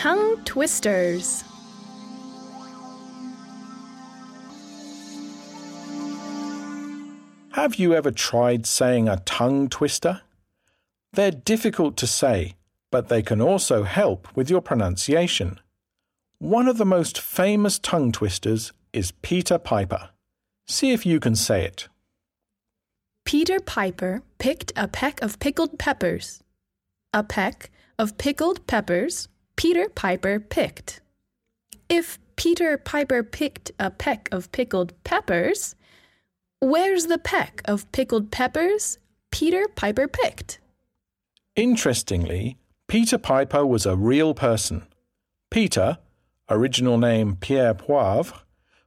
Tongue twisters. Have you ever tried saying a tongue twister? They're difficult to say, but they can also help with your pronunciation. One of the most famous tongue twisters is Peter Piper. See if you can say it. Peter Piper picked a peck of pickled peppers. A peck of pickled peppers Peter Piper picked. If Peter Piper picked a peck of pickled peppers, where's the peck of pickled peppers Peter Piper picked? Interestingly, Peter Piper was a real person. Peter, original name Pierre Poivre,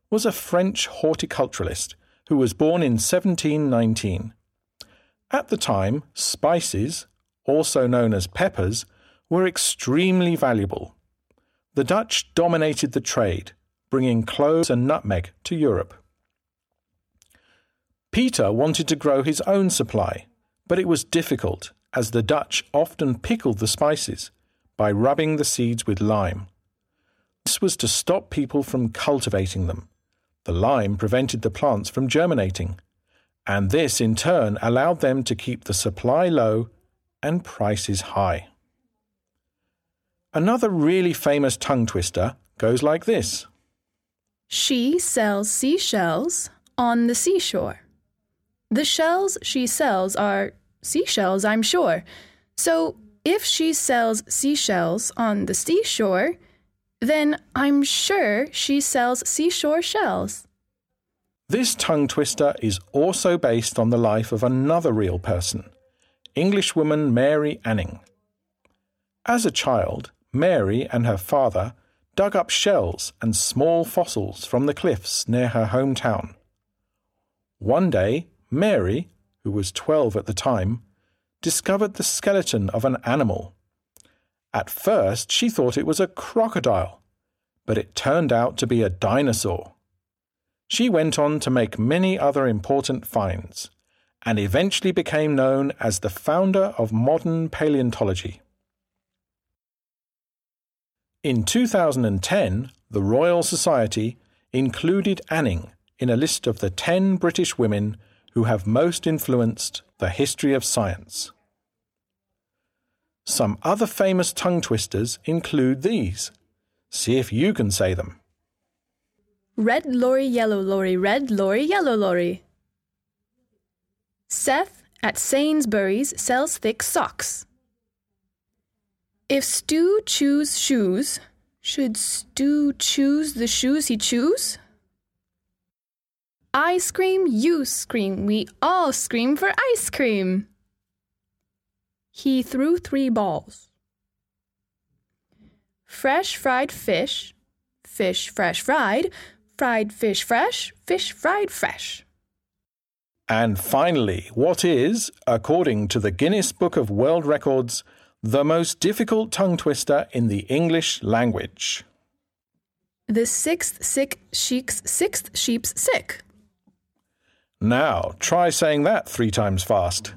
was a French horticulturalist who was born in 1719. At the time, spices, also known as peppers, were extremely valuable. The Dutch dominated the trade, bringing cloves and nutmeg to Europe. Peter wanted to grow his own supply, but it was difficult as the Dutch often pickled the spices by rubbing the seeds with lime. This was to stop people from cultivating them. The lime prevented the plants from germinating, and this in turn allowed them to keep the supply low and prices high. Another really famous tongue twister goes like this She sells seashells on the seashore. The shells she sells are seashells, I'm sure. So if she sells seashells on the seashore, then I'm sure she sells seashore shells. This tongue twister is also based on the life of another real person, Englishwoman Mary Anning. As a child, Mary and her father dug up shells and small fossils from the cliffs near her hometown. One day, Mary, who was 12 at the time, discovered the skeleton of an animal. At first, she thought it was a crocodile, but it turned out to be a dinosaur. She went on to make many other important finds and eventually became known as the founder of modern paleontology. In 2010, the Royal Society included Anning in a list of the 10 British women who have most influenced the history of science. Some other famous tongue twisters include these. See if you can say them. Red lorry, yellow lorry, red lorry, yellow lorry. Seth at Sainsbury's sells thick socks. If Stu choose shoes, should Stu choose the shoes he choose? I scream, you scream, we all scream for ice cream. He threw three balls. Fresh fried fish, fish fresh fried, fried fish fresh, fish fried fresh. And finally, what is, according to the Guinness Book of World Records, the most difficult tongue twister in the English language. The sixth sick sheik's sixth sheep's sick. Now, try saying that three times fast.